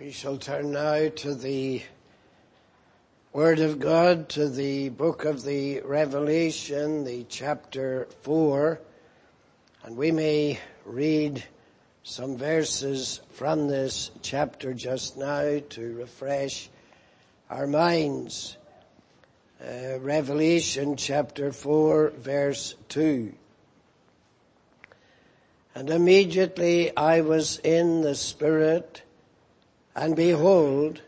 We shall turn now to the Word of God, to the book of the Revelation, the chapter 4, and we may read some verses from this chapter just now to refresh our minds. Uh, Revelation chapter 4 verse 2. And immediately I was in the Spirit, and behold,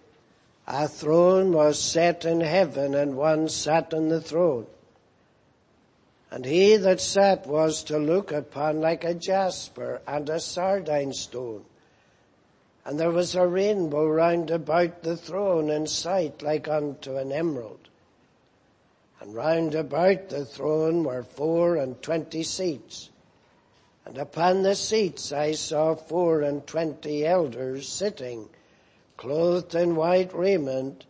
a throne was set in heaven, and one sat on the throne. And he that sat was to look upon like a jasper and a sardine stone. And there was a rainbow round about the throne in sight like unto an emerald. And round about the throne were four and twenty seats and upon the seats I saw four and twenty elders sitting, clothed in white raiment,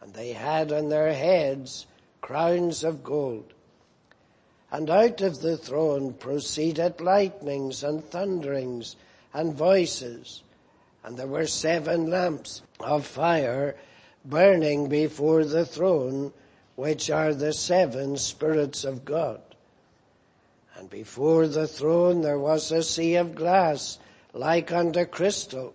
and they had on their heads crowns of gold. And out of the throne proceeded lightnings and thunderings and voices, and there were seven lamps of fire burning before the throne, which are the seven spirits of God. And before the throne there was a sea of glass like unto crystal.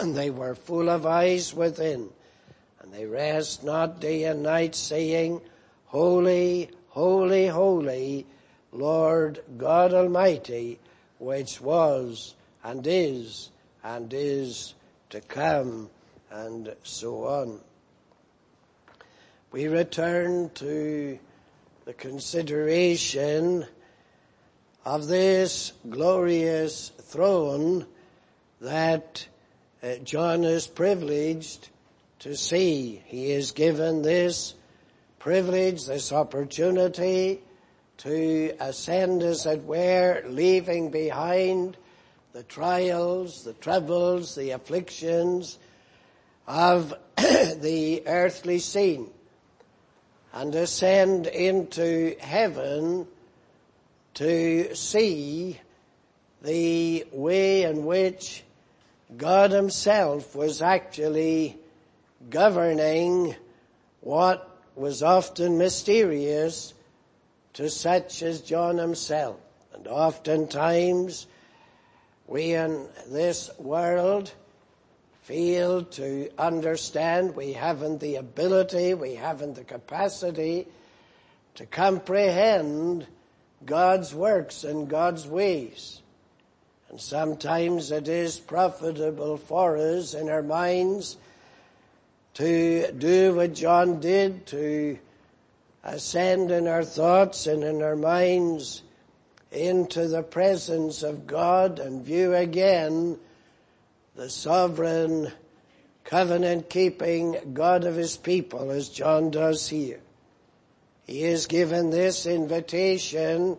and they were full of eyes within. And they rest not day and night saying, Holy, holy, holy, Lord God Almighty, which was and is and is to come, and so on. We return to the consideration of this glorious throne that uh, John is privileged to see. He is given this privilege, this opportunity to ascend as it were, leaving behind the trials, the troubles, the afflictions of the earthly scene and ascend into heaven to see the way in which God himself was actually governing what was often mysterious to such as John himself. And oftentimes we in this world fail to understand, we haven't the ability, we haven't the capacity to comprehend God's works and God's ways. And sometimes it is profitable for us in our minds to do what John did, to ascend in our thoughts and in our minds into the presence of God and view again the sovereign covenant keeping God of his people as John does here. He is given this invitation,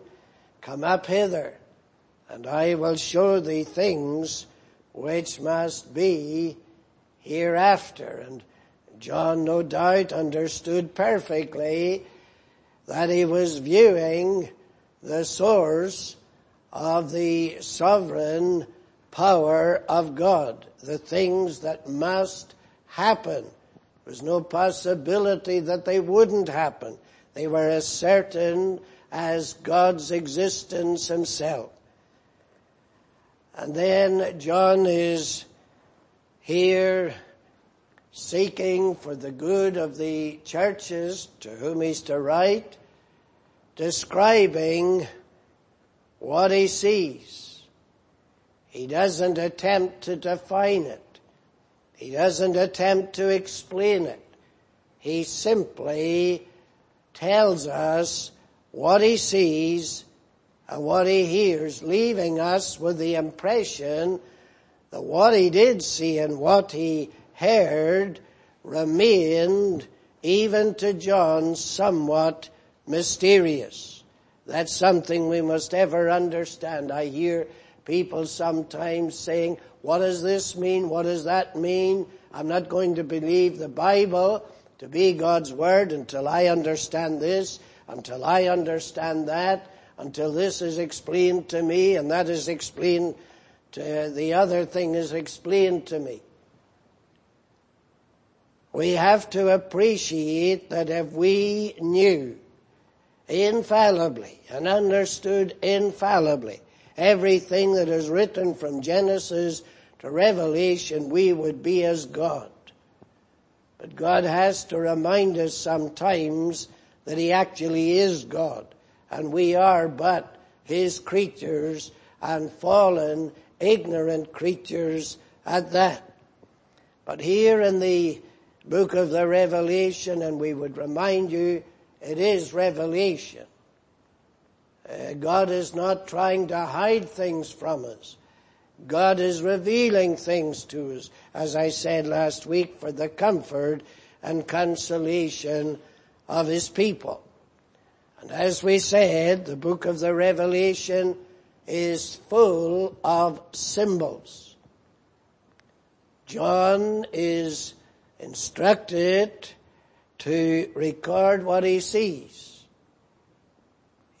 come up hither, and I will show thee things which must be hereafter. And John no doubt understood perfectly that he was viewing the source of the sovereign power of God, the things that must happen. There was no possibility that they wouldn't happen. They were as certain as God's existence himself. And then John is here seeking for the good of the churches to whom he's to write, describing what he sees. He doesn't attempt to define it. He doesn't attempt to explain it. He simply tells us what he sees what he hears, leaving us with the impression that what he did see and what he heard remained even to John somewhat mysterious. That's something we must ever understand. I hear people sometimes saying, what does this mean? What does that mean? I'm not going to believe the Bible to be God's Word until I understand this, until I understand that, until this is explained to me and that is explained to, the other thing is explained to me. We have to appreciate that if we knew infallibly and understood infallibly everything that is written from Genesis to Revelation, we would be as God. But God has to remind us sometimes that He actually is God and we are but His creatures and fallen, ignorant creatures at that. But here in the book of the Revelation, and we would remind you, it is revelation. Uh, God is not trying to hide things from us. God is revealing things to us, as I said last week, for the comfort and consolation of His people. And as we said, the book of the Revelation is full of symbols. John is instructed to record what he sees.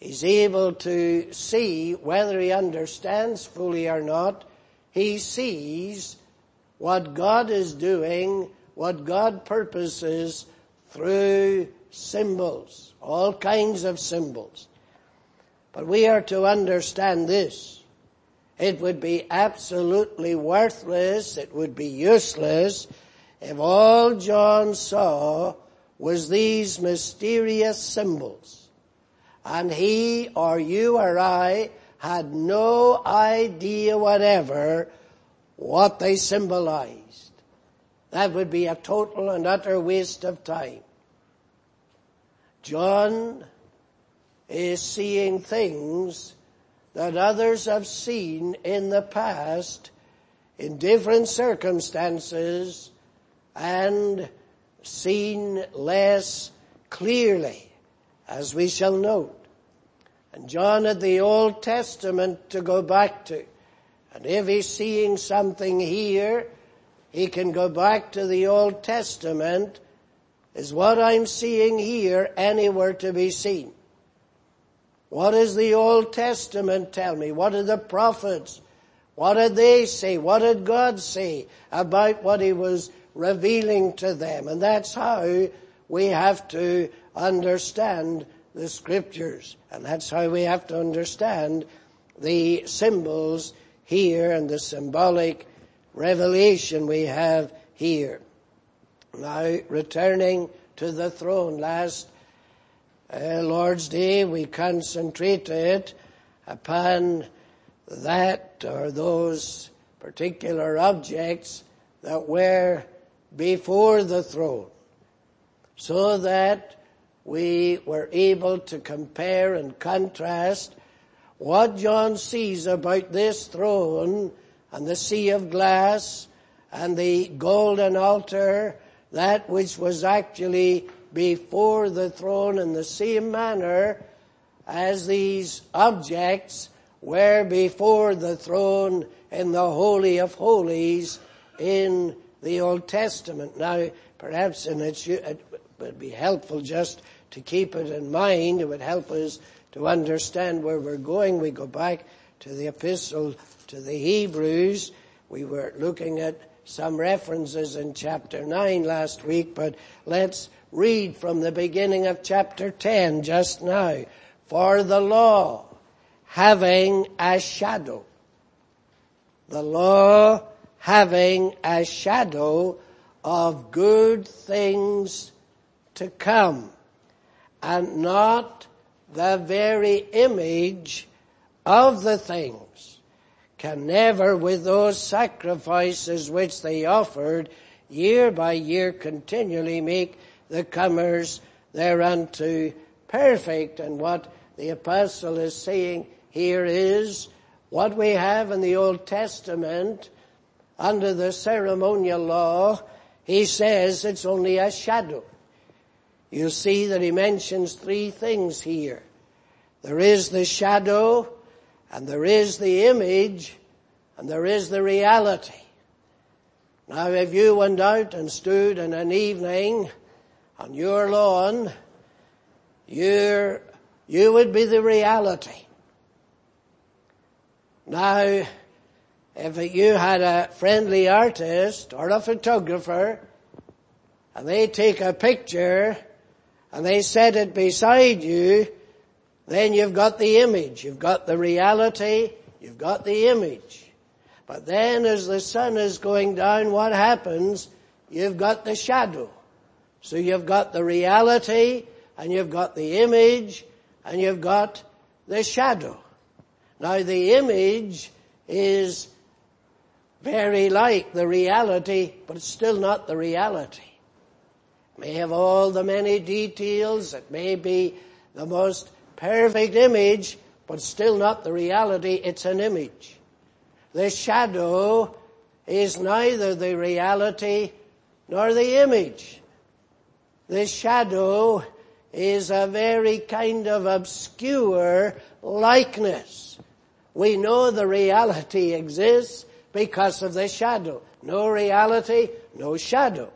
He's able to see whether he understands fully or not. He sees what God is doing, what God purposes through symbols, all kinds of symbols. But we are to understand this. It would be absolutely worthless, it would be useless if all John saw was these mysterious symbols and he or you or I had no idea whatever what they symbolized. That would be a total and utter waste of time. John is seeing things that others have seen in the past in different circumstances and seen less clearly, as we shall note. And John had the Old Testament to go back to. And if he's seeing something here, he can go back to the Old Testament. Is what I'm seeing here anywhere to be seen? What does the Old Testament tell me? What did the prophets, what did they say? What did God say about what he was revealing to them. And that's how we have to understand the scriptures. And that's how we have to understand the symbols here and the symbolic revelation we have here. Now, returning to the throne, last uh, Lord's Day we concentrated upon that or those particular objects that were before the throne so that we were able to compare and contrast what John sees about this throne and the sea of glass and the golden altar, that which was actually before the throne in the same manner as these objects were before the throne in the Holy of Holies in the Old Testament. Now, perhaps, and it, would be helpful just to keep it in mind. It would help us to understand where we're going. We go back to the epistle to the Hebrews. We were looking at some references in chapter 9 last week, but let's read from the beginning of chapter 10 just now. For the law, having a shadow, the law having a shadow of good things to come and not the very image of the things can never with those sacrifices which they offered year by year continually make the comers thereunto perfect. And what the apostle is saying here is what we have in the Old Testament under the ceremonial law he says it's only a shadow. You see that he mentions three things here. There is the shadow, and there is the image, and there is the reality. Now if you went out and stood in an evening on your lawn, you you would be the reality. Now, if you had a friendly artist or a photographer and they take a picture and they set it beside you, then you've got the image, you've got the reality, you've got the image. But then as the sun is going down, what happens? You've got the shadow. So you've got the reality and you've got the image and you've got the shadow. Now the image is very like the reality, but it's still not the reality. It may have all the many details, it may be the most perfect image, but still not the reality, it's an image. The shadow is neither the reality nor the image. The shadow is a very kind of obscure likeness. We know the reality exists because of the shadow. No reality, no shadow.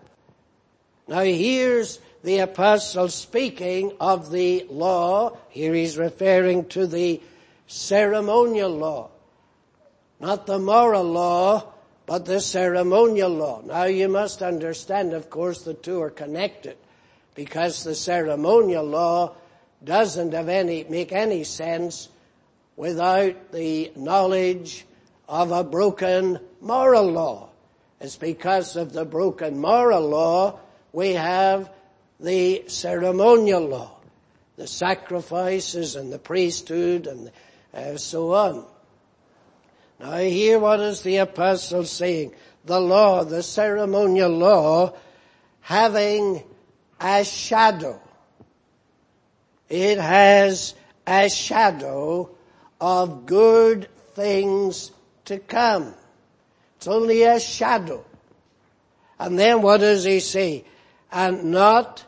Now here's the apostle speaking of the law. Here he's referring to the ceremonial law. Not the moral law, but the ceremonial law. Now you must understand, of course, the two are connected because the ceremonial law doesn't have any, make any sense without the knowledge of a broken moral law. It's because of the broken moral law we have the ceremonial law, the sacrifices and the priesthood and uh, so on. Now here what is the apostle saying? The law, the ceremonial law, having a shadow. It has a shadow of good things to come. It's only a shadow. And then what does he say? And not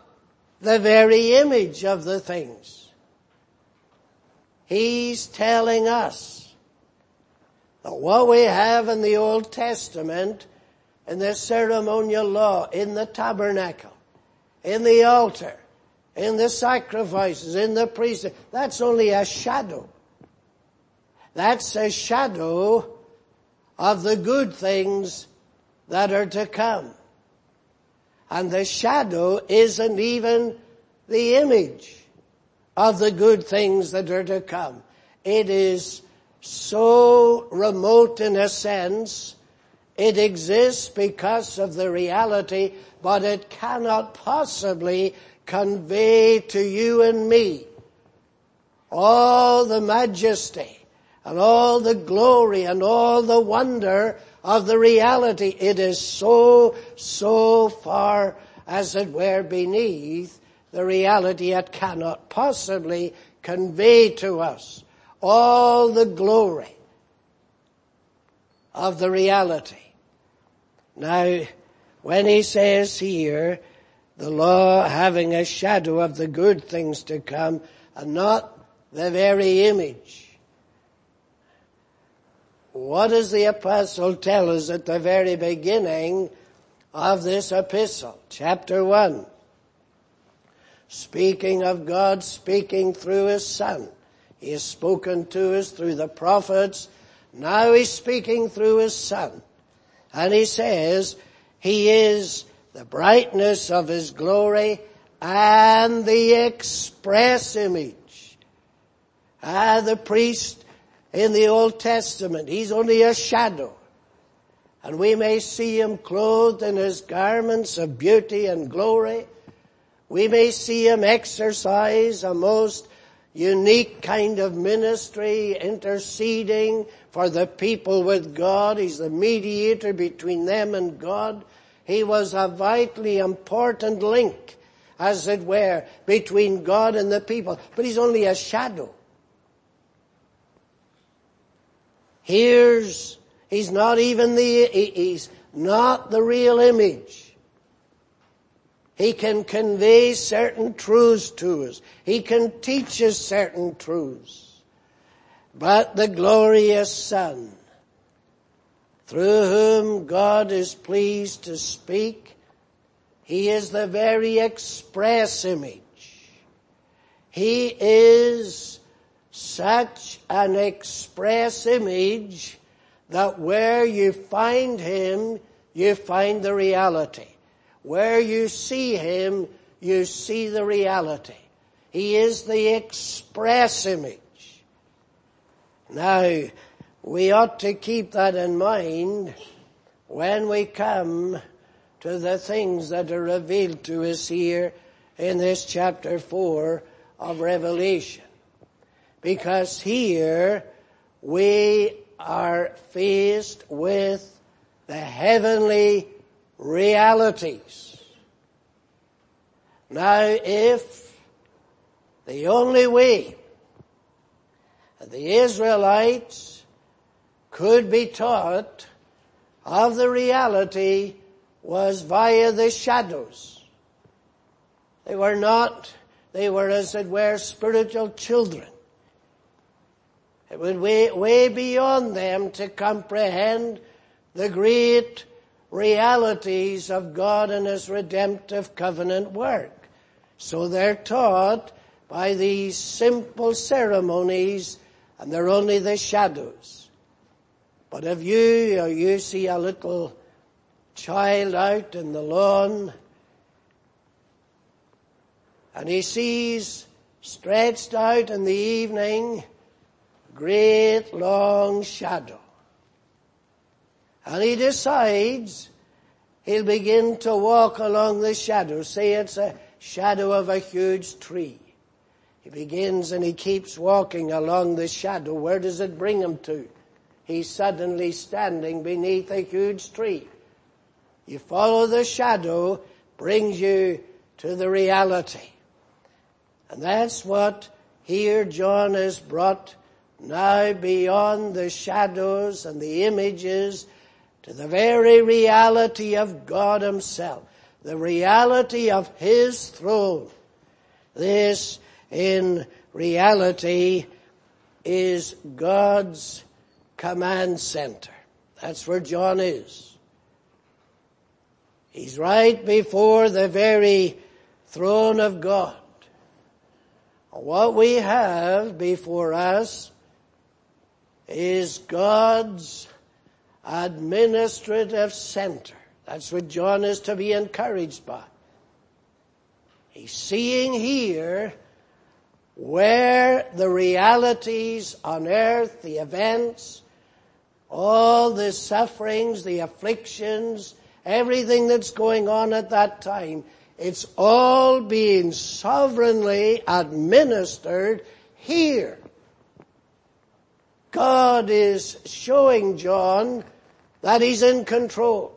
the very image of the things. He's telling us that what we have in the Old Testament, in the ceremonial law, in the tabernacle, in the altar, in the sacrifices, in the priesthood. That's only a shadow. That's a shadow of the good things that are to come. And the shadow isn't even the image of the good things that are to come. It is so remote in a sense it exists because of the reality, but it cannot possibly convey to you and me all the majesty and all the glory and all the wonder of the reality. It is so, so far as it were beneath the reality it cannot possibly convey to us all the glory of the reality. Now, when he says here, the law having a shadow of the good things to come and not the very image. What does the apostle tell us at the very beginning of this epistle? Chapter 1. Speaking of God speaking through his son. He has spoken to us through the prophets. Now he's speaking through his son. And he says, He is the brightness of His glory and the express image. Ah, the priest in the Old Testament, he's only a shadow. And we may see him clothed in his garments of beauty and glory. We may see him exercise a most unique kind of ministry, interceding for the people with God. He's the mediator between them and God. He was a vitally important link, as it were, between God and the people. But he's only a shadow. Here's, he's not even the, he's not the real image. He can convey certain truths to us. He can teach us certain truths. But the glorious Son, through whom God is pleased to speak, He is the very express image. He is such an express image that where you find Him, you find the reality. Where you see Him, you see the reality. He is the express image. Now, we ought to keep that in mind when we come to the things that are revealed to us here in this chapter 4 of Revelation. Because here we are faced with the heavenly realities. Now if the only way that the Israelites could be taught of the reality was via the shadows. They were not, they were as it were spiritual children. It was way, way beyond them to comprehend the great realities of God and His redemptive covenant work. So they're taught by these simple ceremonies and they're only the shadows. But if you or you see a little child out in the lawn and he sees stretched out in the evening great long shadow and he decides he'll begin to walk along the shadow. Say it's a shadow of a huge tree. He begins and he keeps walking along the shadow. Where does it bring him to? He's suddenly standing beneath a huge tree. You follow the shadow, brings you to the reality. And that's what here John is brought now beyond the shadows and the images to the very reality of God himself, the reality of his throne. This in reality is God's command center. That's where John is. He's right before the very throne of God. What we have before us is God's administrative center. That's what John is to be encouraged by. He's seeing here where the realities on earth, the events, all the sufferings, the afflictions, everything that's going on at that time, it's all being sovereignly administered here. God is showing John that he's in control.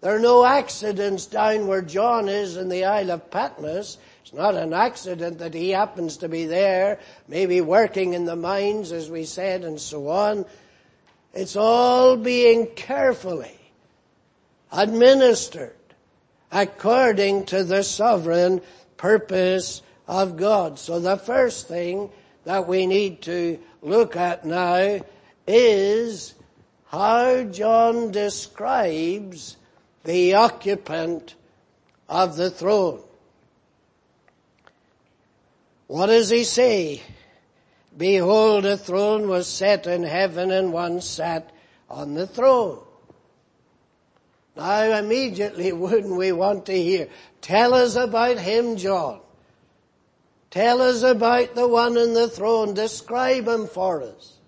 There are no accidents down where John is in the Isle of Patmos. It's not an accident that he happens to be there, maybe working in the mines as we said and so on. It's all being carefully administered according to the sovereign purpose of God. So the first thing that we need to look at now is how John describes the occupant of the throne. What does he say? Behold, a throne was set in heaven and one sat on the throne. Now immediately wouldn't we want to hear, tell us about him, John. Tell us about the one in the throne. Describe him for us.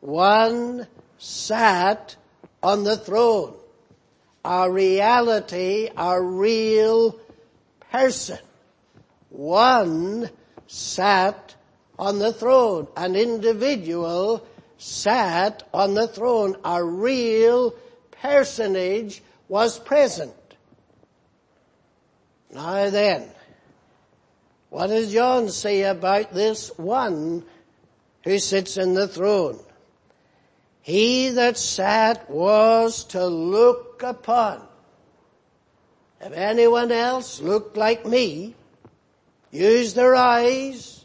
One sat on the throne. A reality, a real person. One sat on the throne. An individual sat on the throne. A real personage was present. Now then, what does John say about this one who sits in the throne? He that sat was to look upon. if anyone else looked like me, used their eyes,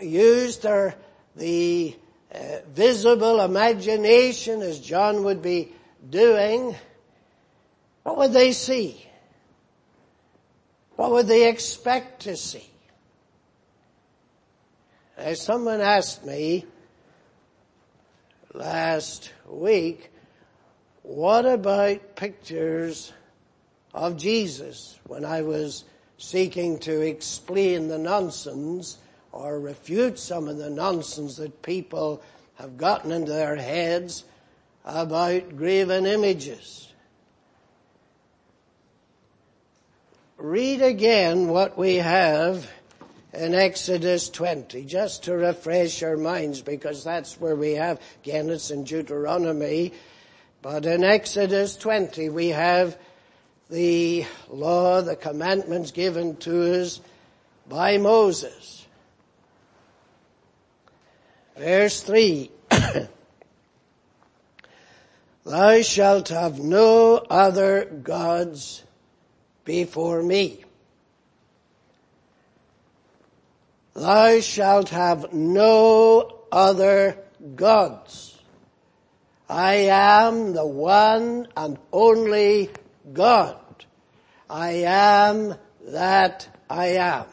used their, the uh, visible imagination as John would be doing, what would they see? What would they expect to see? As someone asked me last week, what about pictures of Jesus when I was seeking to explain the nonsense or refute some of the nonsense that people have gotten into their heads about graven images. Read again what we have in Exodus 20, just to refresh our minds, because that's where we have, again it's in Deuteronomy, but in Exodus 20 we have the law, the commandments given to us by Moses. Verse 3. Thou shalt have no other gods before me. Thou shalt have no other gods. I am the one and only God. I am that I am.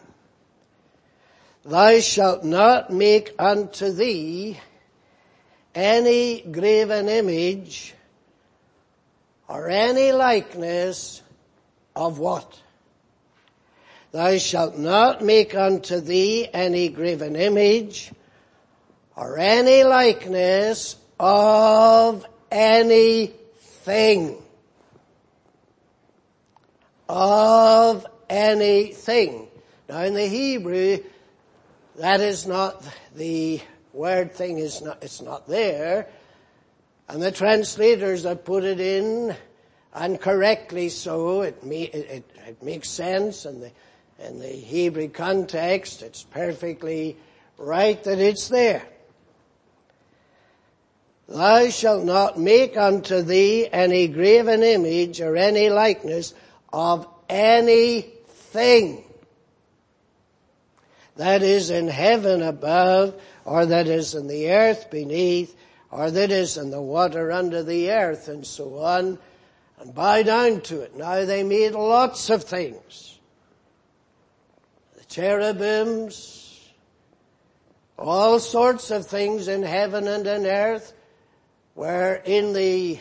Thou shalt not make unto thee any graven image or any likeness of what? Thou shalt not make unto thee any graven image or any likeness of anything of anything. Now in the Hebrew, that is not, the word thing is not, it's not there. And the translators have put it in, and correctly so, it, it, it, makes sense in the, in the Hebrew context, it's perfectly right that it's there. Thou shalt not make unto thee any graven image or any likeness of anything that is in heaven above or that is in the earth beneath or that is in the water under the earth and so on and bow down to it. Now they made lots of things. The cherubims, all sorts of things in heaven and in earth were in the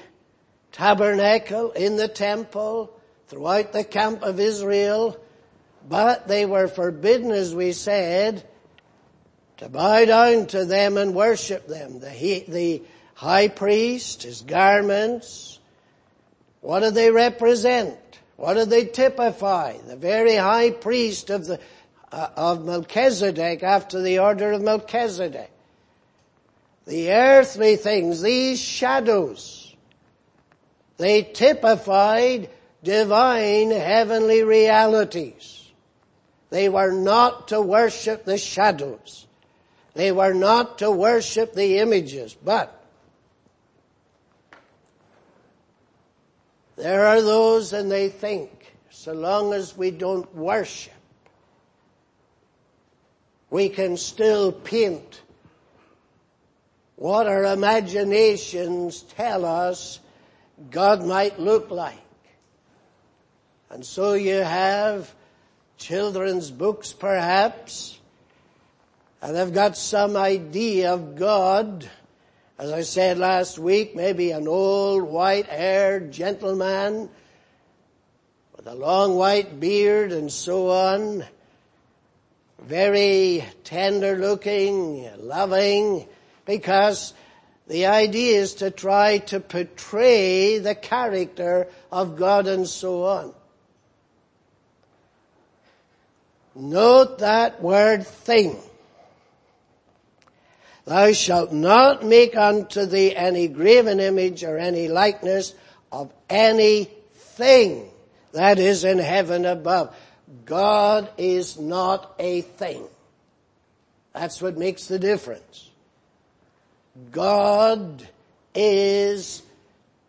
tabernacle, in the temple, throughout the camp of Israel, but they were forbidden, as we said, to bow down to them and worship them. The, the high priest, his garments, what do they represent? What do they typify? The very high priest of the, uh, of Melchizedek after the order of Melchizedek. The earthly things, these shadows, they typified divine heavenly realities. They were not to worship the shadows. They were not to worship the images, but there are those and they think so long as we don't worship, we can still paint what our imaginations tell us God might look like. And so you have children's books perhaps, and they've got some idea of God. As I said last week, maybe an old white-haired gentleman with a long white beard and so on, very tender looking, loving, because the idea is to try to portray the character of God and so on. Note that word thing. Thou shalt not make unto thee any graven image or any likeness of anything that is in heaven above. God is not a thing. That's what makes the difference. God is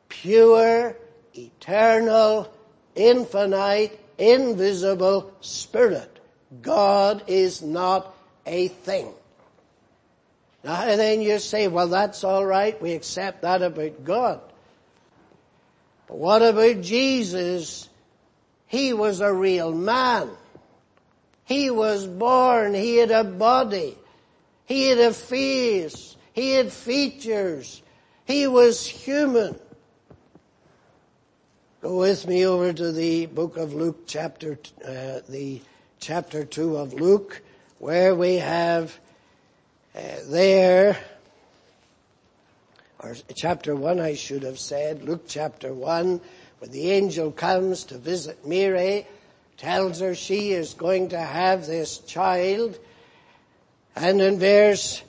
pure, eternal, infinite, invisible spirit. God is not a thing. Now and then you say, well that's alright, we accept that about God. But what about Jesus? He was a real man. He was born, he had a body, he had a face, he had features, he was human. Go with me over to the book of Luke chapter, uh, the chapter 2 of Luke, where we have Uh, there, or chapter 1 I should have said, Luke chapter 1, when the angel comes to visit Mary, tells her she is going to have this child. And in verse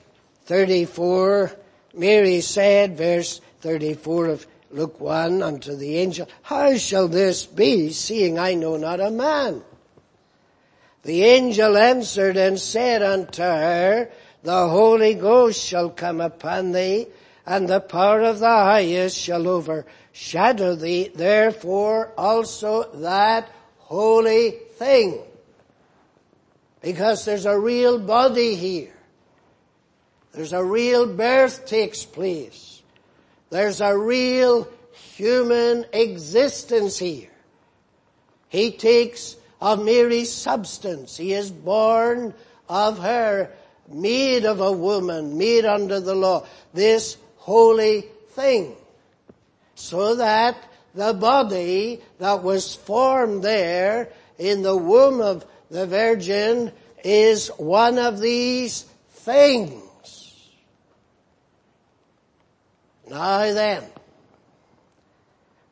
34, Mary said, verse 34 of Luke 1, unto the angel, How shall this be, seeing I know not a man? The angel answered and said unto her, The Holy Ghost shall come upon thee, and the power of the highest shall overshadow thee. Therefore also that holy thing. Because there's a real body here. There's a real birth takes place. There's a real human existence here. He takes of Mary's substance. He is born of her, made of a woman, made under the law. This holy thing. So that the body that was formed there in the womb of the Virgin is one of these things. Now then,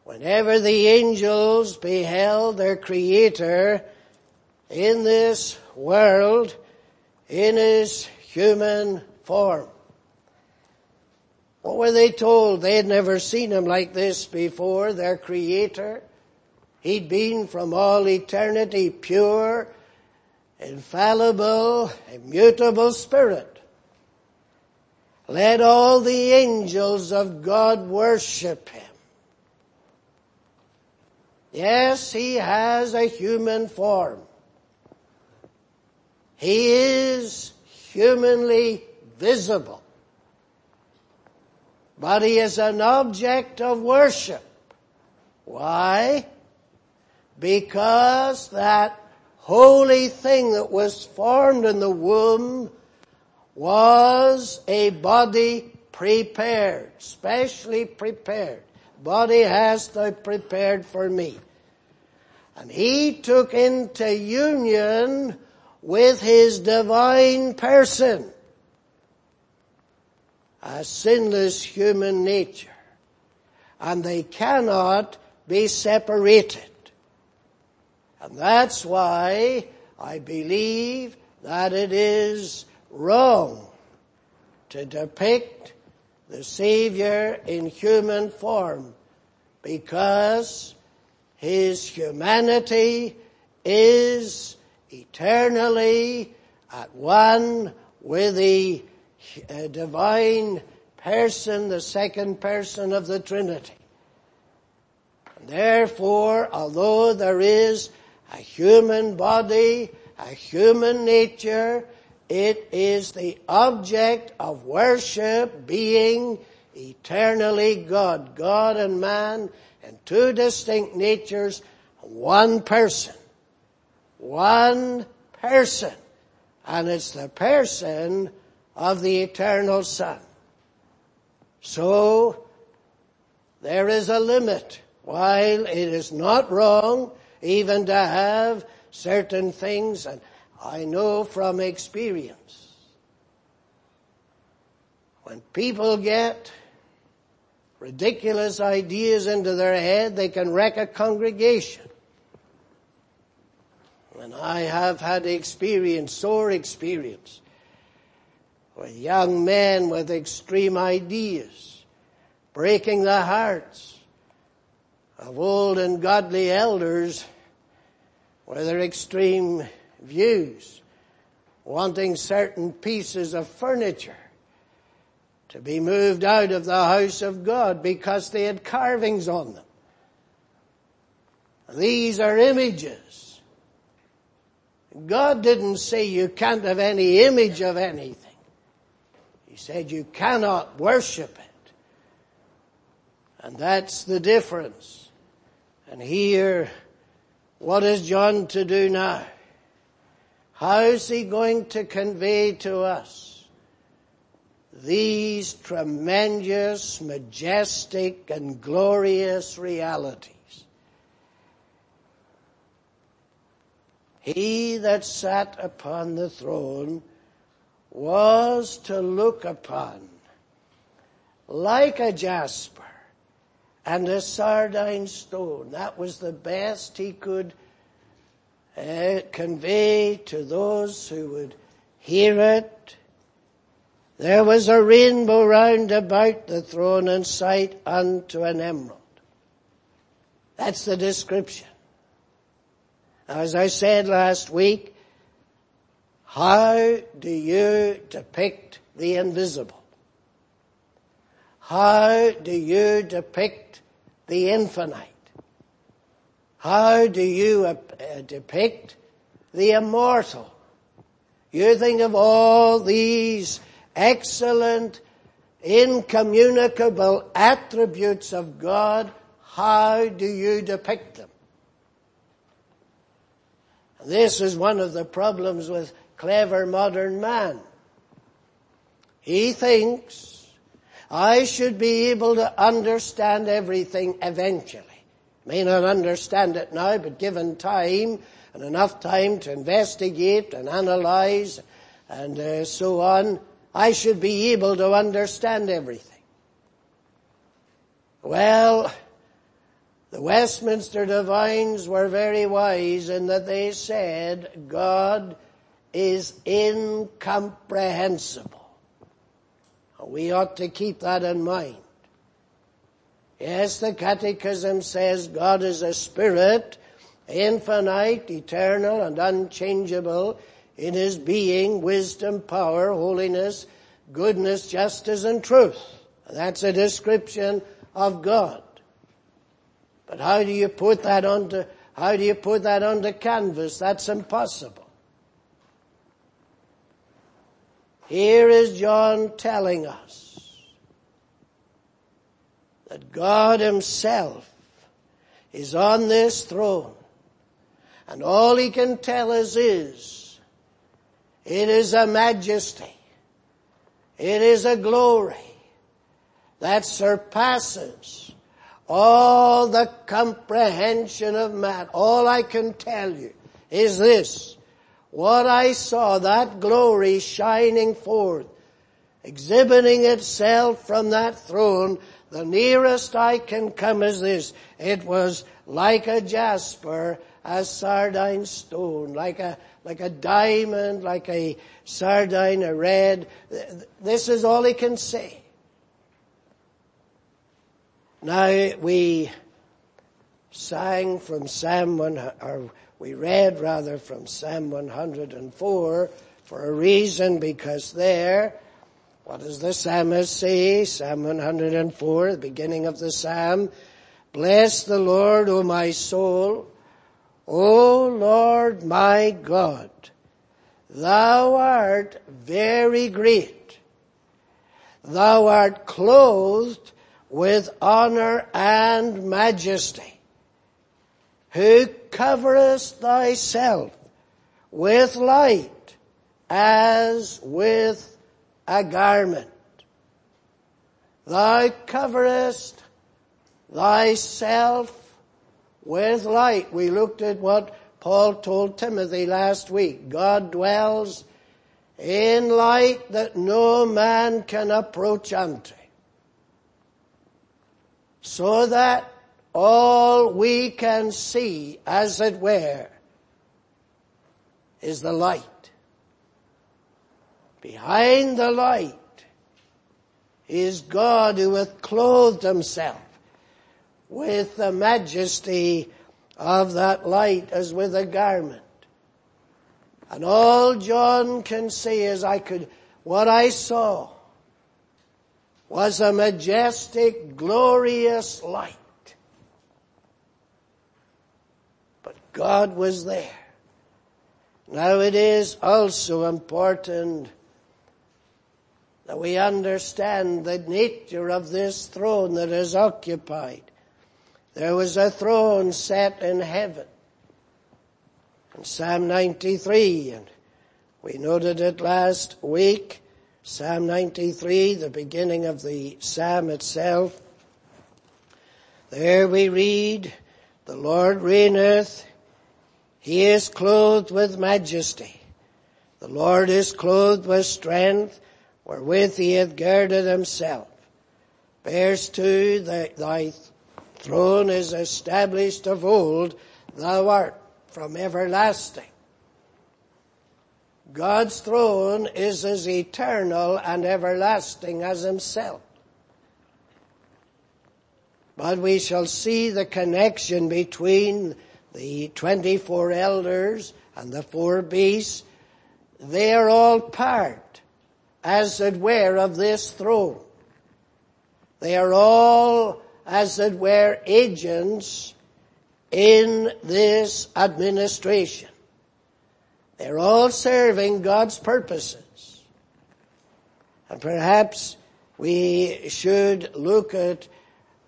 whenever the angels beheld their Creator in this world, in His human form, what were they told? They had never seen him like this before, their creator. He'd been from all eternity pure, infallible, immutable spirit. Let all the angels of God worship him. Yes, he has a human form. He is humanly visible but he is an object of worship. Why? Because that holy thing that was formed in the womb was a body prepared, specially prepared. Body has thou prepared for me. And he took into union with his divine person a sinless human nature. And they cannot be separated. And that's why I believe that it is wrong to depict the Savior in human form because His humanity is eternally at one with the a divine person, the second person of the Trinity. Therefore, although there is a human body, a human nature, it is the object of worship being eternally God. God and man in two distinct natures, one person. One person. And it's the person of the eternal Son. So, there is a limit. While it is not wrong even to have certain things, and I know from experience, when people get ridiculous ideas into their head, they can wreck a congregation. And I have had experience, sore experience, with young men with extreme ideas, breaking the hearts of old and godly elders with their extreme views, wanting certain pieces of furniture to be moved out of the house of God because they had carvings on them. These are images. God didn't say you can't have any image of anything. He said you cannot worship it. And that's the difference. And here, what is John to do now? How is he going to convey to us these tremendous, majestic, and glorious realities? He that sat upon the throne was to look upon like a jasper and a sardine stone. That was the best he could uh, convey to those who would hear it. There was a rainbow round about the throne and sight unto an emerald. That's the description. As I said last week, how do you depict the invisible? How do you depict the infinite? How do you uh, depict the immortal? You think of all these excellent, incommunicable attributes of God, how do you depict them? This is one of the problems with clever modern man. He thinks I should be able to understand everything eventually. May not understand it now, but given time and enough time to investigate and analyze and uh, so on, I should be able to understand everything. Well, the Westminster Divines were very wise in that they said God is incomprehensible. We ought to keep that in mind. Yes, the Catechism says God is a spirit, infinite, eternal, and unchangeable in his being, wisdom, power, holiness, goodness, justice, and truth. That's a description of God. But how do you put that onto, how do you put that onto canvas? That's impossible. Here is John telling us that God himself is on this throne. And all he can tell us is, it is a majesty. It is a glory that surpasses all the comprehension of man. All I can tell you is this. What I saw, that glory shining forth, exhibiting itself from that throne, the nearest I can come is this. It was like a jasper, a sardine stone, like a, like a diamond, like a sardine, a red. This is all he can say. Now we sang from Psalm 1, or we read rather from Psalm 104 for a reason because there what does the psalmist say? Psalm 104, the beginning of the psalm. Bless the Lord, O my soul. O Lord my God, thou art very great. Thou art clothed with honor and majesty, who coverest thyself with light as with a garment. Thou coverest thyself with light. We looked at what Paul told Timothy last week. God dwells in light that no man can approach unto. So that all we can see, as it were, is the light. Behind the light is God who hath clothed himself with the majesty of that light as with a garment. And all John can say is I could, what I saw was a majestic, glorious light. But God was there. Now it is also important that we understand the nature of this throne that is occupied. There was a throne set in heaven. In Psalm 93, and we noted it last week, Psalm 93, the beginning of the Psalm itself. There we read, the Lord reigneth, He is clothed with majesty. The Lord is clothed with strength wherewith he hath girded himself. Verse 2, thy throne is established of old, thou art from everlasting. God's throne is as eternal and everlasting as himself. But we shall see the connection between the 24 elders and the four beasts. They are all part as it were, of this throne. They are all, as it were, agents in this administration. They're all serving God's purposes. And perhaps we should look at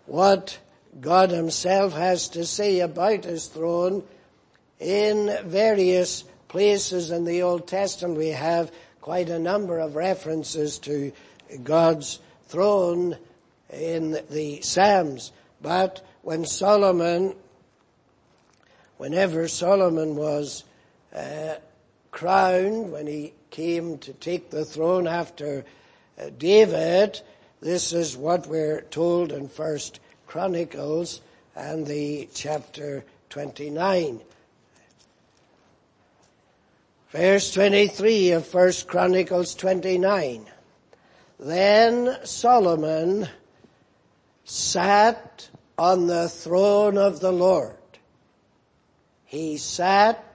what God himself has to say about his throne in various places in the Old Testament. We have quite a number of references to God's throne in the Psalms. But when Solomon, whenever Solomon was uh, crowned, when he came to take the throne after uh, David, this is what we're told in First Chronicles and the chapter 29. Verse 23 of First Chronicles 29. Then Solomon sat on the throne of the Lord. He sat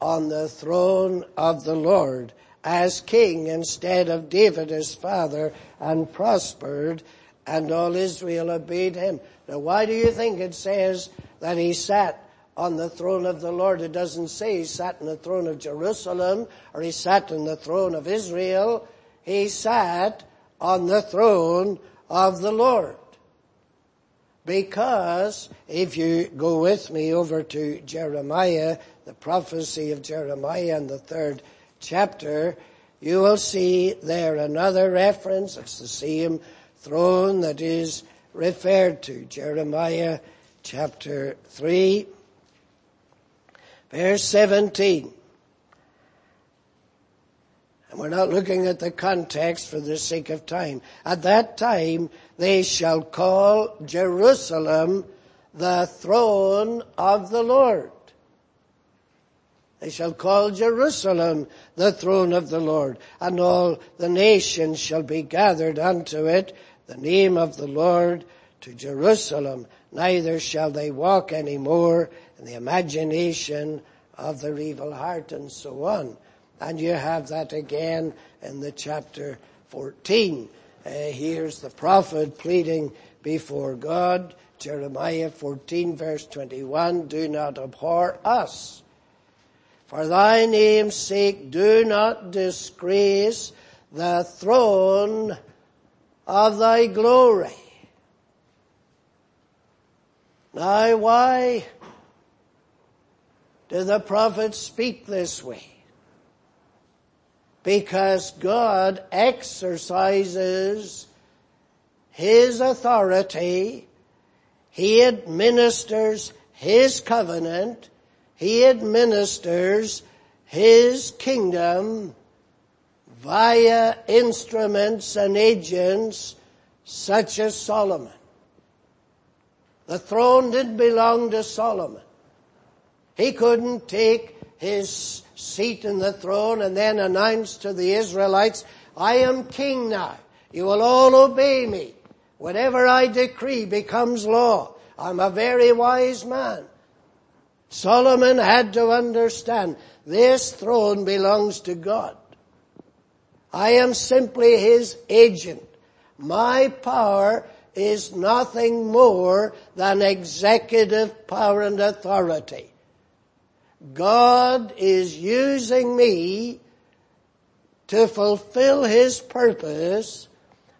on the throne of the Lord as king instead of David his father and prospered and all Israel obeyed him. Now why do you think it says that he sat on the throne of the Lord. It doesn't say he sat on the throne of Jerusalem or he sat on the throne of Israel. He sat on the throne of the Lord. Because if you go with me over to Jeremiah, the prophecy of Jeremiah in the third chapter, you will see there another reference. It's the same throne that is referred to. Jeremiah chapter 3 Verse 17. And we're not looking at the context for the sake of time. At that time, they shall call Jerusalem the throne of the Lord. They shall call Jerusalem the throne of the Lord, and all the nations shall be gathered unto it, the name of the Lord to Jerusalem. Neither shall they walk any more in the imagination of their evil heart and so on. And you have that again in the chapter 14. Uh, here's the prophet pleading before God, Jeremiah 14 verse 21, do not abhor us. For thy name's sake, do not disgrace the throne of thy glory. Now why do the prophets speak this way? Because God exercises His authority, He administers His covenant, He administers His kingdom via instruments and agents such as Solomon. The throne didn't belong to Solomon. He couldn't take his seat in the throne and then announce to the Israelites, I am king now. You will all obey me. Whatever I decree becomes law. I'm a very wise man. Solomon had to understand this throne belongs to God. I am simply his agent. My power is nothing more than executive power and authority. God is using me to fulfill His purpose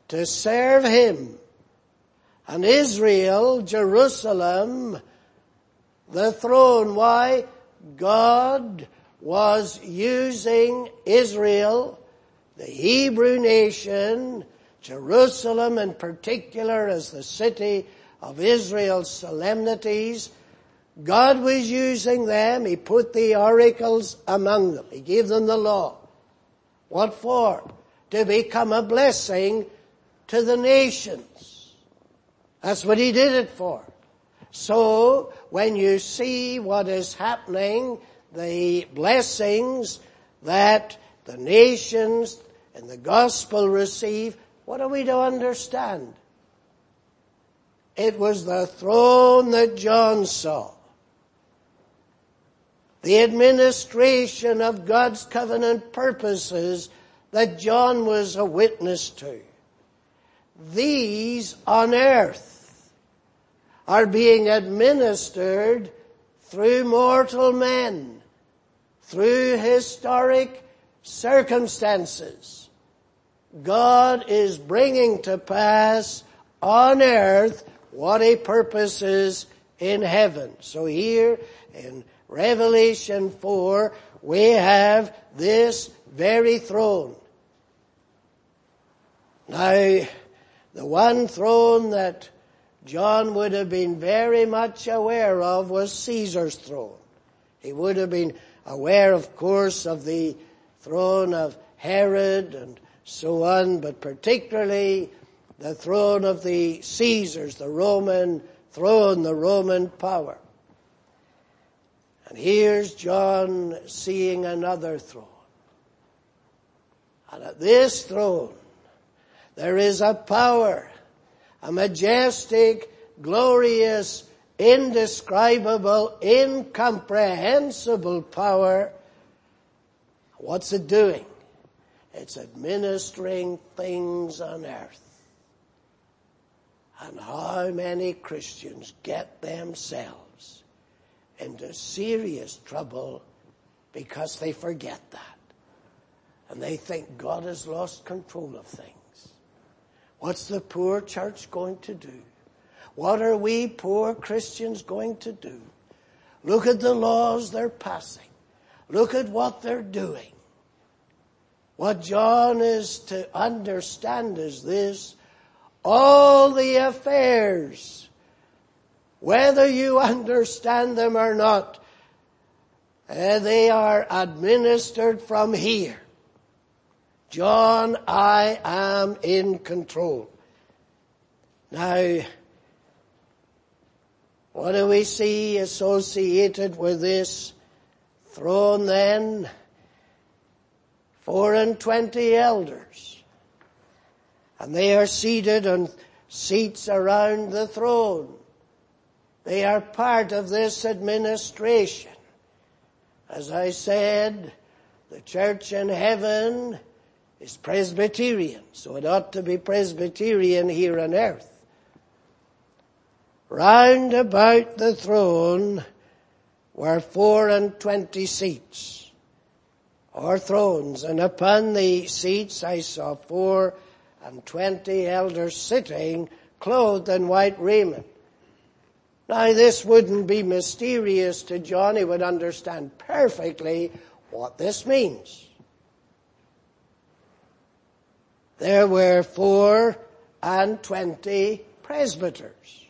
to serve Him. And Israel, Jerusalem, the throne. Why? God was using Israel, the Hebrew nation, Jerusalem in particular as the city of Israel's solemnities. God was using them. He put the oracles among them. He gave them the law. What for? To become a blessing to the nations. That's what he did it for. So, when you see what is happening, the blessings that the nations and the gospel receive, what are we to understand? It was the throne that John saw. The administration of God's covenant purposes that John was a witness to. These on earth are being administered through mortal men, through historic circumstances. God is bringing to pass on earth what he purposes in heaven. So here in Revelation 4, we have this very throne. Now, the one throne that John would have been very much aware of was Caesar's throne. He would have been aware, of course, of the throne of Herod and so on, but particularly the throne of the Caesars, the Roman throne, the Roman power. And here's John seeing another throne. And at this throne, there is a power, a majestic, glorious, indescribable, incomprehensible power. What's it doing? It's administering things on earth. And how many Christians get themselves into serious trouble because they forget that. And they think God has lost control of things. What's the poor church going to do? What are we poor Christians going to do? Look at the laws they're passing. Look at what they're doing. What John is to understand is this. All the affairs, whether you understand them or not, uh, they are administered from here. John, I am in control. Now, what do we see associated with this throne then? Four and twenty elders. And they are seated on seats around the throne. They are part of this administration. As I said, the church in heaven is Presbyterian, so it ought to be Presbyterian here on earth. Round about the throne were four and twenty seats, or thrones, and upon the seats I saw four and twenty elders sitting, clothed in white raiment. Now this wouldn't be mysterious to John, he would understand perfectly what this means. There were four and twenty presbyters.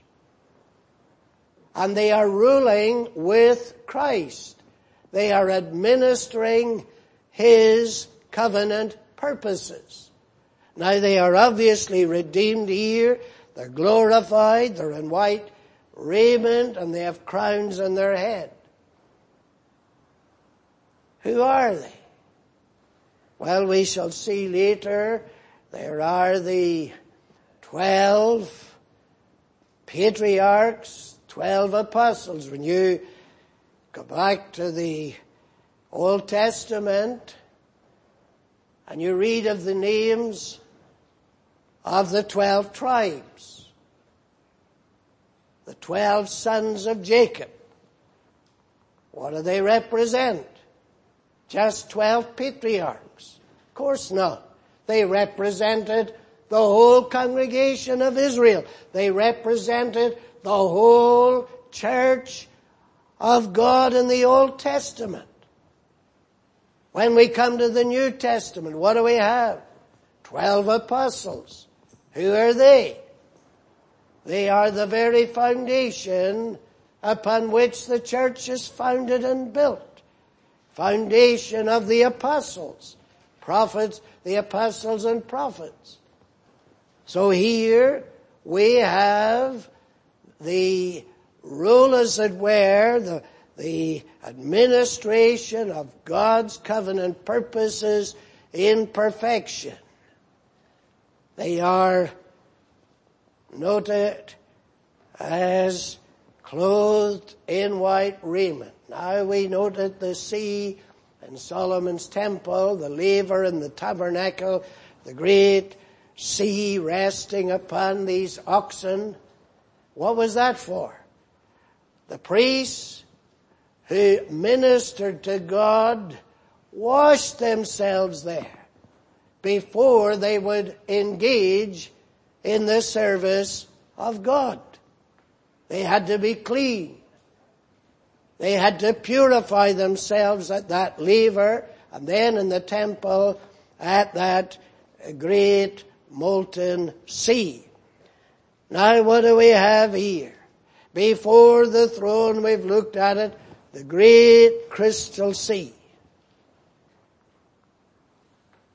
And they are ruling with Christ. They are administering His covenant purposes. Now they are obviously redeemed here. They're glorified. They're in white raiment and they have crowns on their head. Who are they? Well, we shall see later there are the twelve patriarchs, twelve apostles. When you go back to the Old Testament and you read of the names of the twelve tribes, the twelve sons of Jacob, What do they represent? Just 12 patriarchs? Of course not. They represented the whole congregation of Israel. They represented the whole church of God in the Old Testament. When we come to the New Testament, what do we have? Twelve apostles. Who are they? They are the very foundation upon which the church is founded and built. Foundation of the apostles, prophets, the apostles and prophets. So here we have the rule as it were, the, the administration of God's covenant purposes in perfection. They are noted as clothed in white raiment. Now we noted the sea and Solomon's temple, the laver and the tabernacle, the great sea resting upon these oxen. What was that for? The priests who ministered to God washed themselves there before they would engage in the service of God. They had to be clean. They had to purify themselves at that laver and then in the temple at that great molten sea. Now what do we have here? Before the throne we've looked at it, the great crystal sea.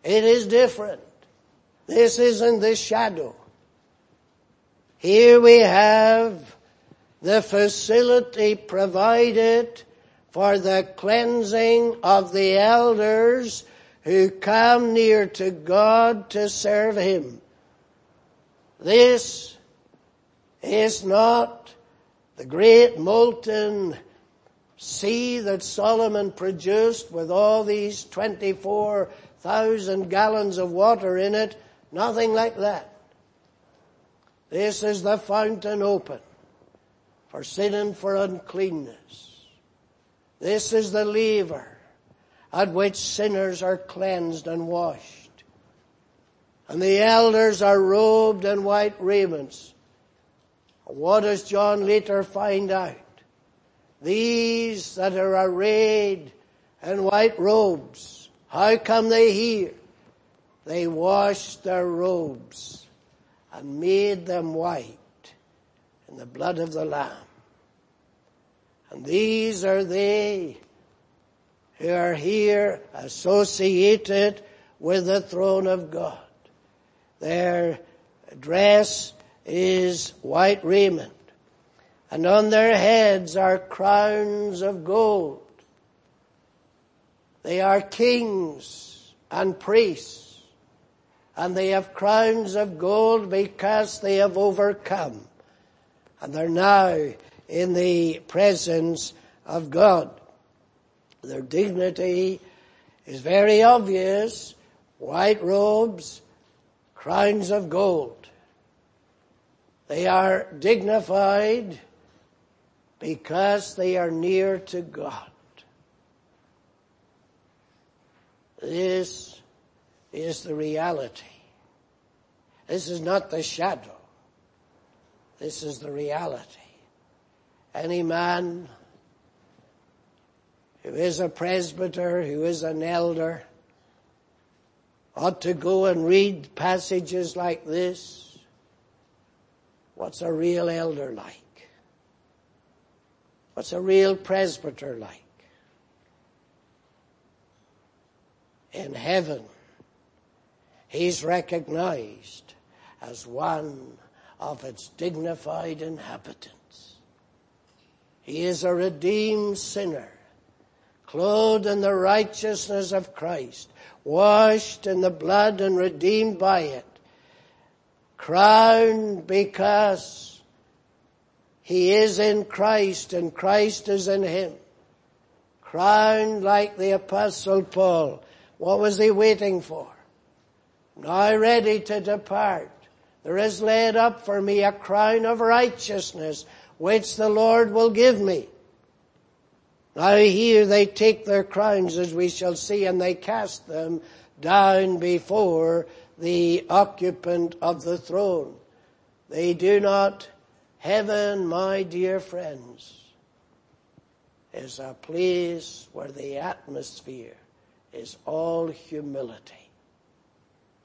It is different. This isn't the shadow. Here we have the facility provided for the cleansing of the elders who come near to God to serve Him. This is not the great molten sea that Solomon produced with all these 24,000 gallons of water in it. Nothing like that. This is the fountain open for sin and for uncleanness. This is the laver at which sinners are cleansed and washed. And the elders are robed in white raiments. What does John later find out? These that are arrayed in white robes, how come they here? They washed their robes and made them white in the blood of the Lamb. And these are they who are here associated with the throne of God. Their dress is white raiment and on their heads are crowns of gold. They are kings and priests and they have crowns of gold because they have overcome and they're now in the presence of God. Their dignity is very obvious. White robes, crowns of gold. They are dignified because they are near to God. This is the reality. This is not the shadow. This is the reality. Any man who is a presbyter, who is an elder, ought to go and read passages like this. What's a real elder like? What's a real presbyter like? In heaven, he's recognized as one of its dignified inhabitants. He is a redeemed sinner clothed in the righteousness of Christ, washed in the blood and redeemed by it, crowned because he is in Christ and Christ is in him, crowned like the apostle Paul. What was he waiting for? Now ready to depart. There is laid up for me a crown of righteousness, which the Lord will give me Now here they take their crowns as we shall see and they cast them down before the occupant of the throne. They do not, heaven, my dear friends, is a place where the atmosphere is all humility.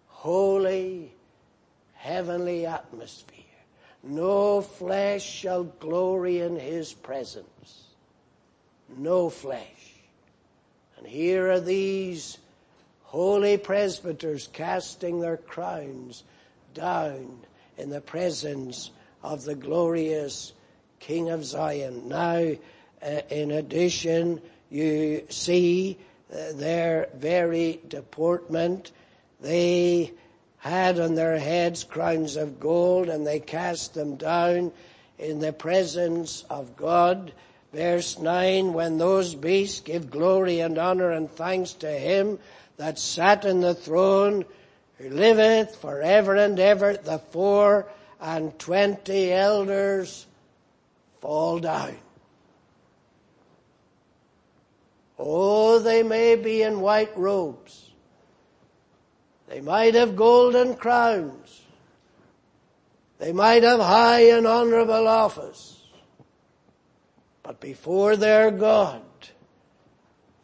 Holy, heavenly atmosphere. No flesh shall glory in his presence. No flesh. And here are these holy presbyters casting their crowns down in the presence of the glorious King of Zion. Now, uh, in addition, you see uh, their very deportment. They had on their heads crowns of gold and they cast them down in the presence of God. Verse 9, when those beasts give glory and honor and thanks to him that sat in the throne, who liveth forever and ever, the four and twenty elders fall down. Oh, they may be in white robes. They might have golden crowns. They might have high and honorable office. But before their God,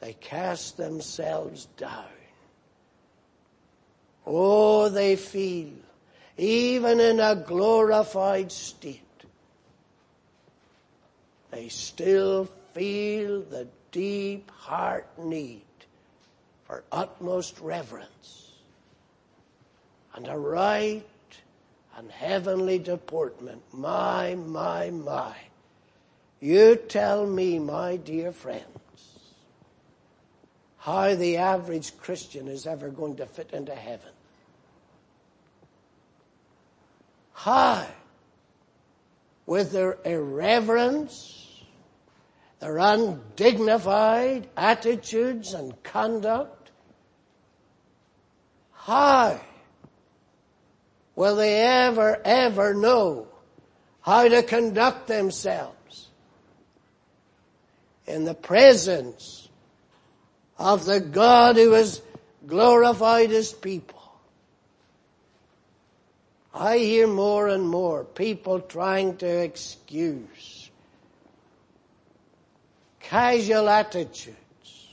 they cast themselves down. Oh, they feel, even in a glorified state, they still feel the deep heart need for utmost reverence and a right and heavenly deportment. My, my, my. You tell me, my dear friends, how the average Christian is ever going to fit into heaven. How? With their irreverence, their undignified attitudes and conduct? How will they ever, ever know how to conduct themselves in the presence of the God who has glorified his people? I hear more and more people trying to excuse casual attitudes,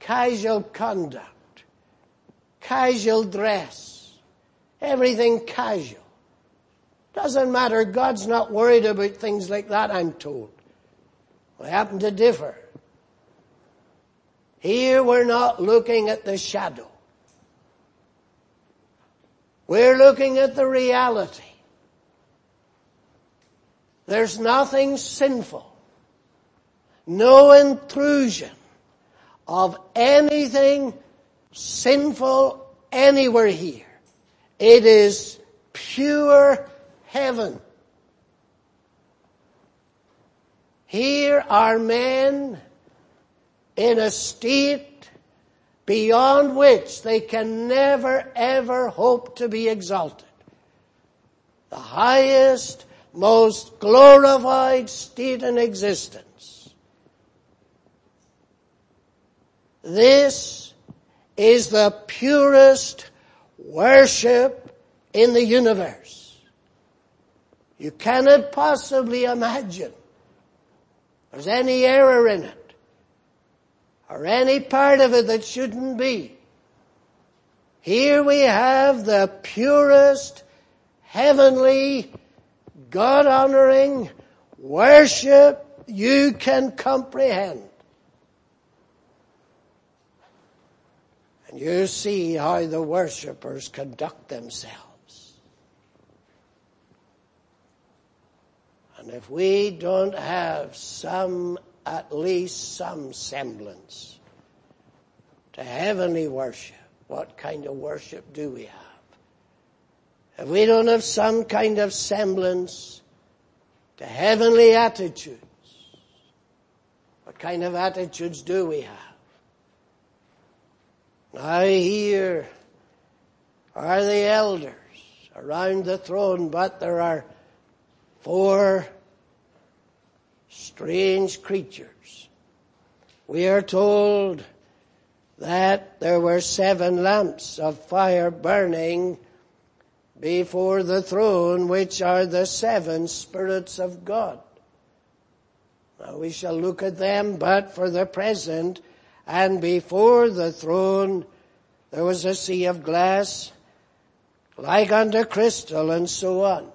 casual conduct, casual dress, everything casual. Doesn't matter. God's not worried about things like that, I'm told. I happen to differ. Here we're not looking at the shadow. We're looking at the reality. There's nothing sinful no intrusion of anything sinful anywhere here. It is pure heaven. Here are men in a state beyond which they can never ever hope to be exalted. The highest, most glorified state in existence. This is the purest worship in the universe. You cannot possibly imagine there's any error in it or any part of it that shouldn't be. Here we have the purest, heavenly, God honoring worship you can comprehend. You see how the worshippers conduct themselves. And if we don't have some, at least some semblance to heavenly worship, what kind of worship do we have? If we don't have some kind of semblance to heavenly attitudes, what kind of attitudes do we have? I hear are the elders around the throne, but there are four strange creatures we are told that there were seven lamps of fire burning before the throne, which are the seven spirits of God. Now we shall look at them, but for the present, and before the throne there was a sea of glass, like unto crystal, and so on.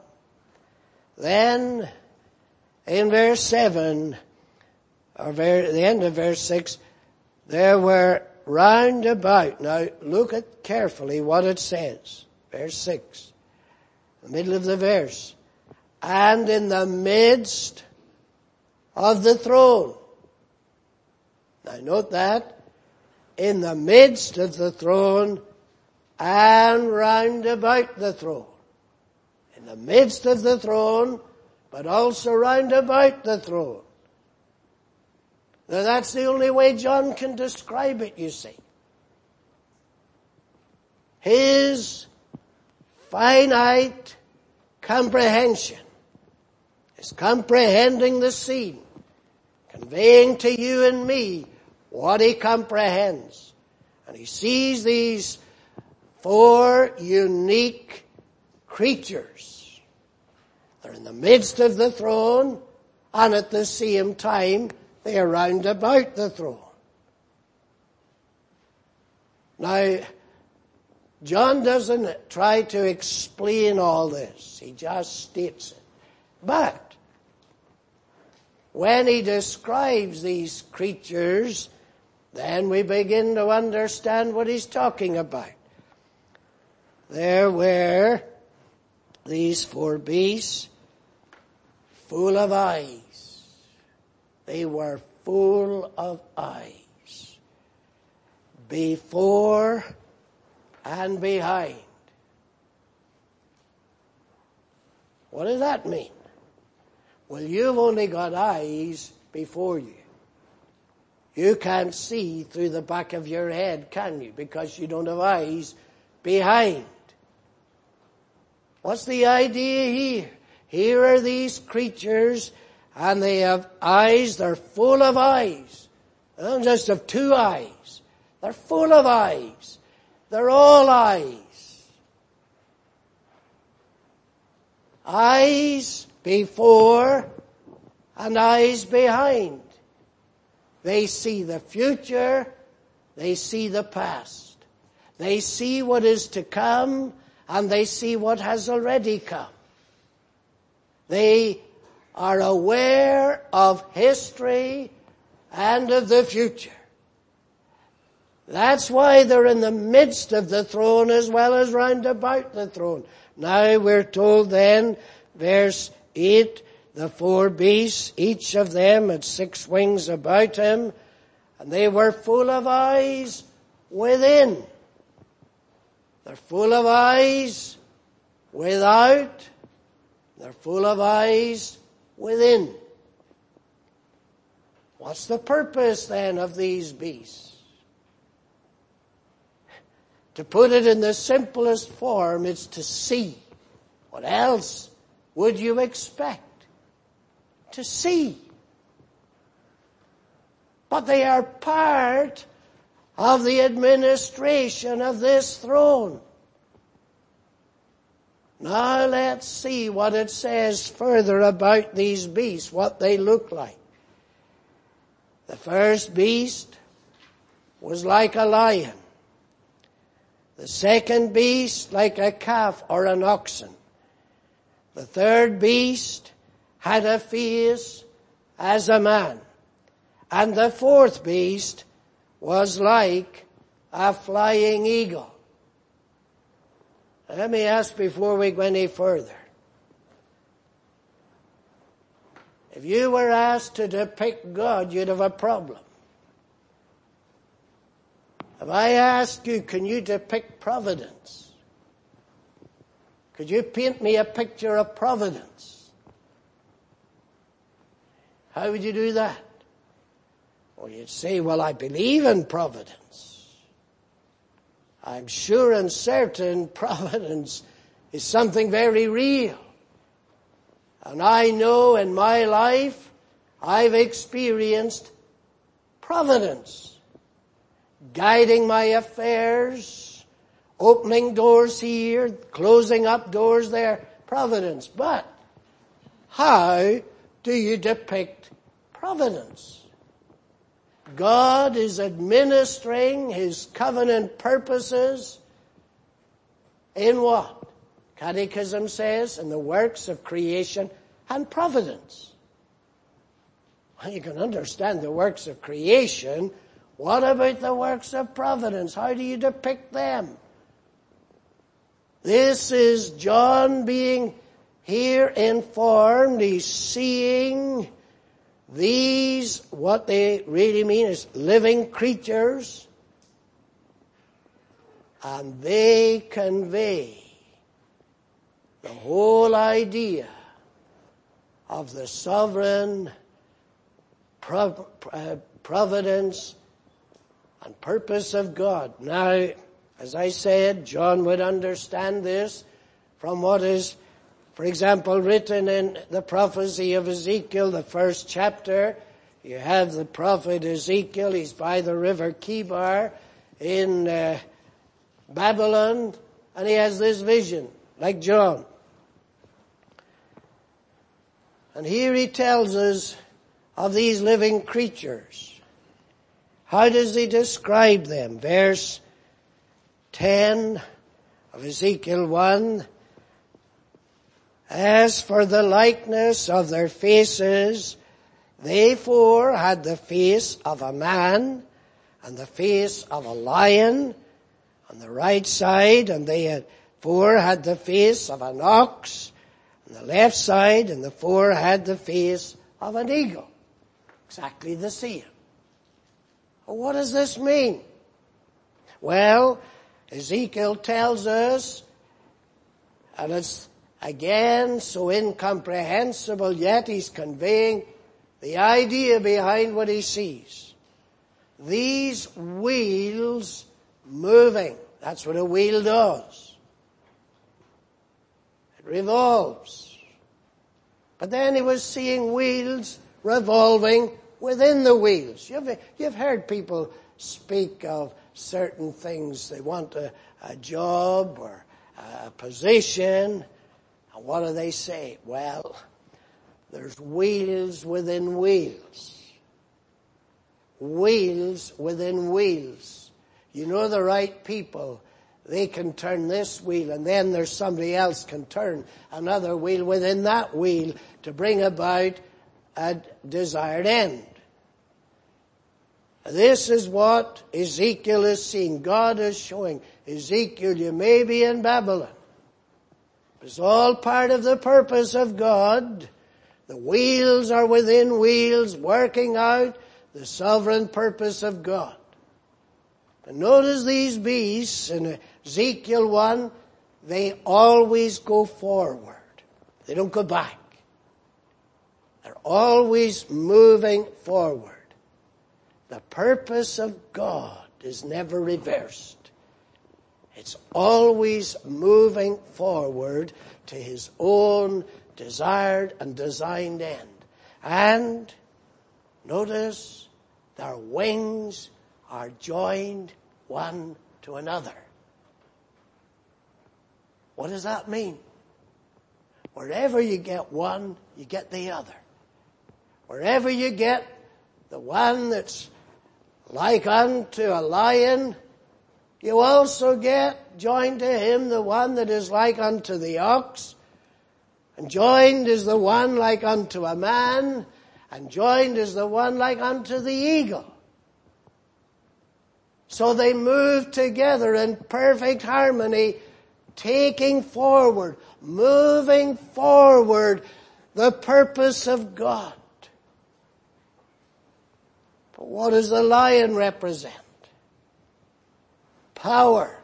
Then, in verse 7, or the end of verse 6, there were round about. Now look at carefully what it says. Verse 6. The middle of the verse. And in the midst of the throne. Now note that. In the midst of the throne and round about the throne. In the midst of the throne, but also round about the throne. Now that's the only way John can describe it, you see. His finite comprehension is comprehending the scene, conveying to you and me what he comprehends. And he sees these four unique creatures. They're in the midst of the throne and at the same time they are round about the throne. Now, John doesn't try to explain all this. He just states it. But, when he describes these creatures, then we begin to understand what he's talking about. There were these four beasts full of eyes they were full of eyes. Before and behind. What does that mean? Well, you've only got eyes before you. You can't see through the back of your head, can you? Because you don't have eyes behind. What's the idea here? Here are these creatures and they have eyes, they're full of eyes. They don't just have two eyes. They're full of eyes. They're all eyes. Eyes before and eyes behind. They see the future, they see the past. They see what is to come and they see what has already come. They are aware of history and of the future. That's why they're in the midst of the throne as well as round about the throne. Now we're told then, verse 8, the four beasts, each of them had six wings about him, and they were full of eyes within. They're full of eyes without. They're full of eyes within. What's the purpose then of these beasts? To put it in the simplest form, it's to see. What else would you expect? To see. But they are part of the administration of this throne. Now let's see what it says further about these beasts, what they look like. The first beast was like a lion. The second beast like a calf or an oxen. The third beast had a face as a man. And the fourth beast was like a flying eagle. Let me ask before we go any further. If you were asked to depict God, you'd have a problem. If I ask you, can you depict providence? Could you paint me a picture of providence? How would you do that? Well, you'd say, well, I believe in providence. I'm sure and certain providence is something very real. And I know in my life I've experienced Providence. Guiding my affairs, opening doors here, closing up doors there. Providence. But how do you depict providence? God is administering His covenant purposes in what? Catechism says in the works of creation and providence. Well, you can understand the works of creation. What about the works of providence? How do you depict them? This is John being here informed. He's seeing these, what they really mean is living creatures, and they convey the whole idea of the sovereign uh, providence and purpose of God. Now, as I said, John would understand this from what is, for example, written in the prophecy of Ezekiel, the first chapter. You have the prophet Ezekiel, he's by the river Chebar in uh, Babylon, and he has this vision, like John. And here he tells us of these living creatures. How does he describe them? Verse 10 of Ezekiel 1. As for the likeness of their faces, they four had the face of a man and the face of a lion on the right side, and they had four had the face of an ox on the left side, and the four had the face of an eagle. Exactly the same. What does this mean? Well, Ezekiel tells us, and it's again so incomprehensible, yet he's conveying the idea behind what he sees. These wheels moving. That's what a wheel does. It revolves. But then he was seeing wheels revolving within the wheels. You've, you've heard people speak of certain things. They want a, a job or a position. And what do they say? Well, there's wheels within wheels. Wheels within wheels. You know the right people. They can turn this wheel and then there's somebody else can turn another wheel within that wheel to bring about a desired end. This is what Ezekiel is seeing. God is showing Ezekiel, you may be in Babylon. It's all part of the purpose of God. The wheels are within wheels working out the sovereign purpose of God. And notice these beasts in Ezekiel 1, they always go forward. They don't go back. They're always moving forward. The purpose of God is never reversed. It's always moving forward to His own desired and designed end. And notice their wings are joined one to another. What does that mean? Wherever you get one, you get the other. Wherever you get the one that's like unto a lion, you also get joined to him the one that is like unto the ox, and joined is the one like unto a man, and joined is the one like unto the eagle. So they move together in perfect harmony, taking forward, moving forward the purpose of God. But what does the lion represent? Power.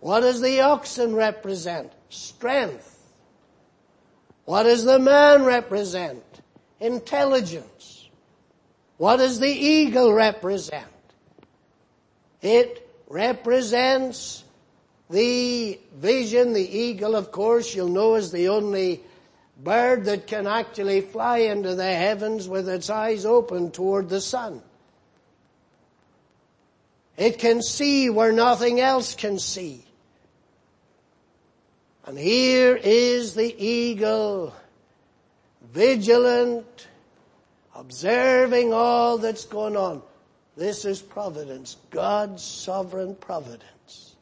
What does the oxen represent? Strength. What does the man represent? Intelligence. What does the eagle represent? It represents the vision. The eagle, of course, you'll know is the only bird that can actually fly into the heavens with its eyes open toward the sun. It can see where nothing else can see. And here is the eagle, vigilant, observing all that's going on. This is providence, God's sovereign providence.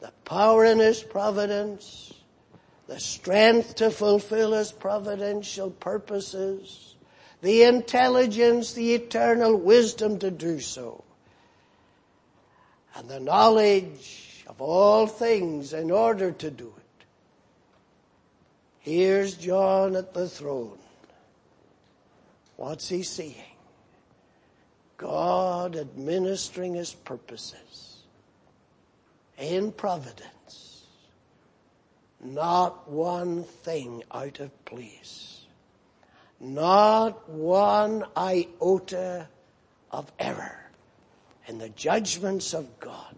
The power in His providence, the strength to fulfill His providential purposes, the intelligence, the eternal wisdom to do so, and the knowledge of all things in order to do it. Here's John at the throne. What's he seeing? God administering his purposes in providence. Not one thing out of place. Not one iota of error in the judgments of God.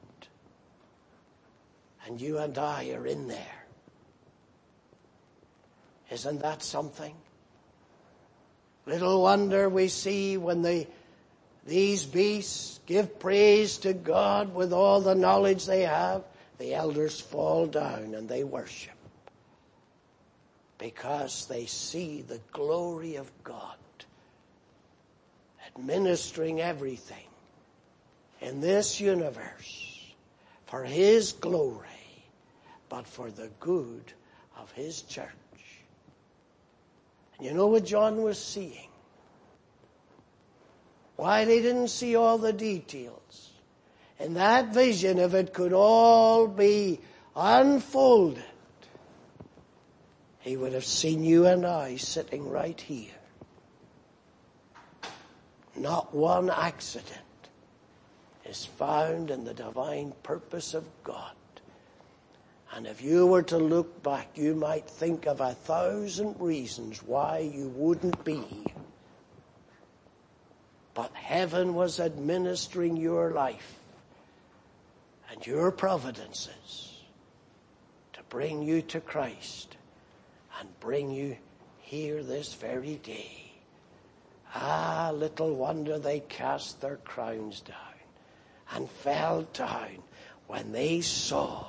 And you and I are in there. Isn't that something? Little wonder we see when the, these beasts give praise to God with all the knowledge they have, the elders fall down and they worship because they see the glory of God administering everything in this universe for His glory, but for the good of His church. And you know what John was seeing? Why they didn't see all the details. In that vision, if it could all be unfolded, he would have seen you and I sitting right here. Not one accident is found in the divine purpose of God. And if you were to look back, you might think of a thousand reasons why you wouldn't be. But heaven was administering your life and your providences to bring you to Christ and bring you here this very day. Ah, little wonder they cast their crowns down and fell down when they saw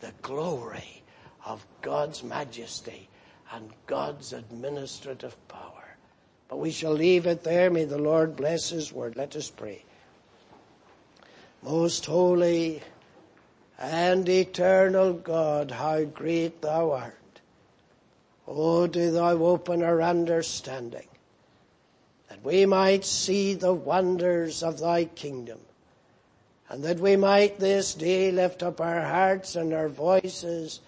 the glory of God's majesty and God's administrative power. But we shall leave it there. May the Lord bless His word. Let us pray. Most holy and eternal God, how great thou art. Oh, do thou open our understanding that we might see the wonders of thy kingdom and that we might this day lift up our hearts and our voices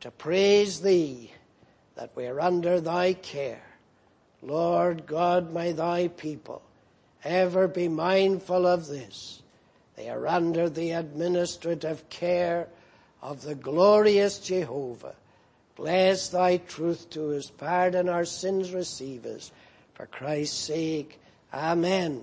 to praise thee that we are under thy care. Lord God, may thy people ever be mindful of this. They are under the administrative care of the glorious Jehovah. Bless thy truth to us. Pardon our sins, receive us. For Christ's sake. Amen.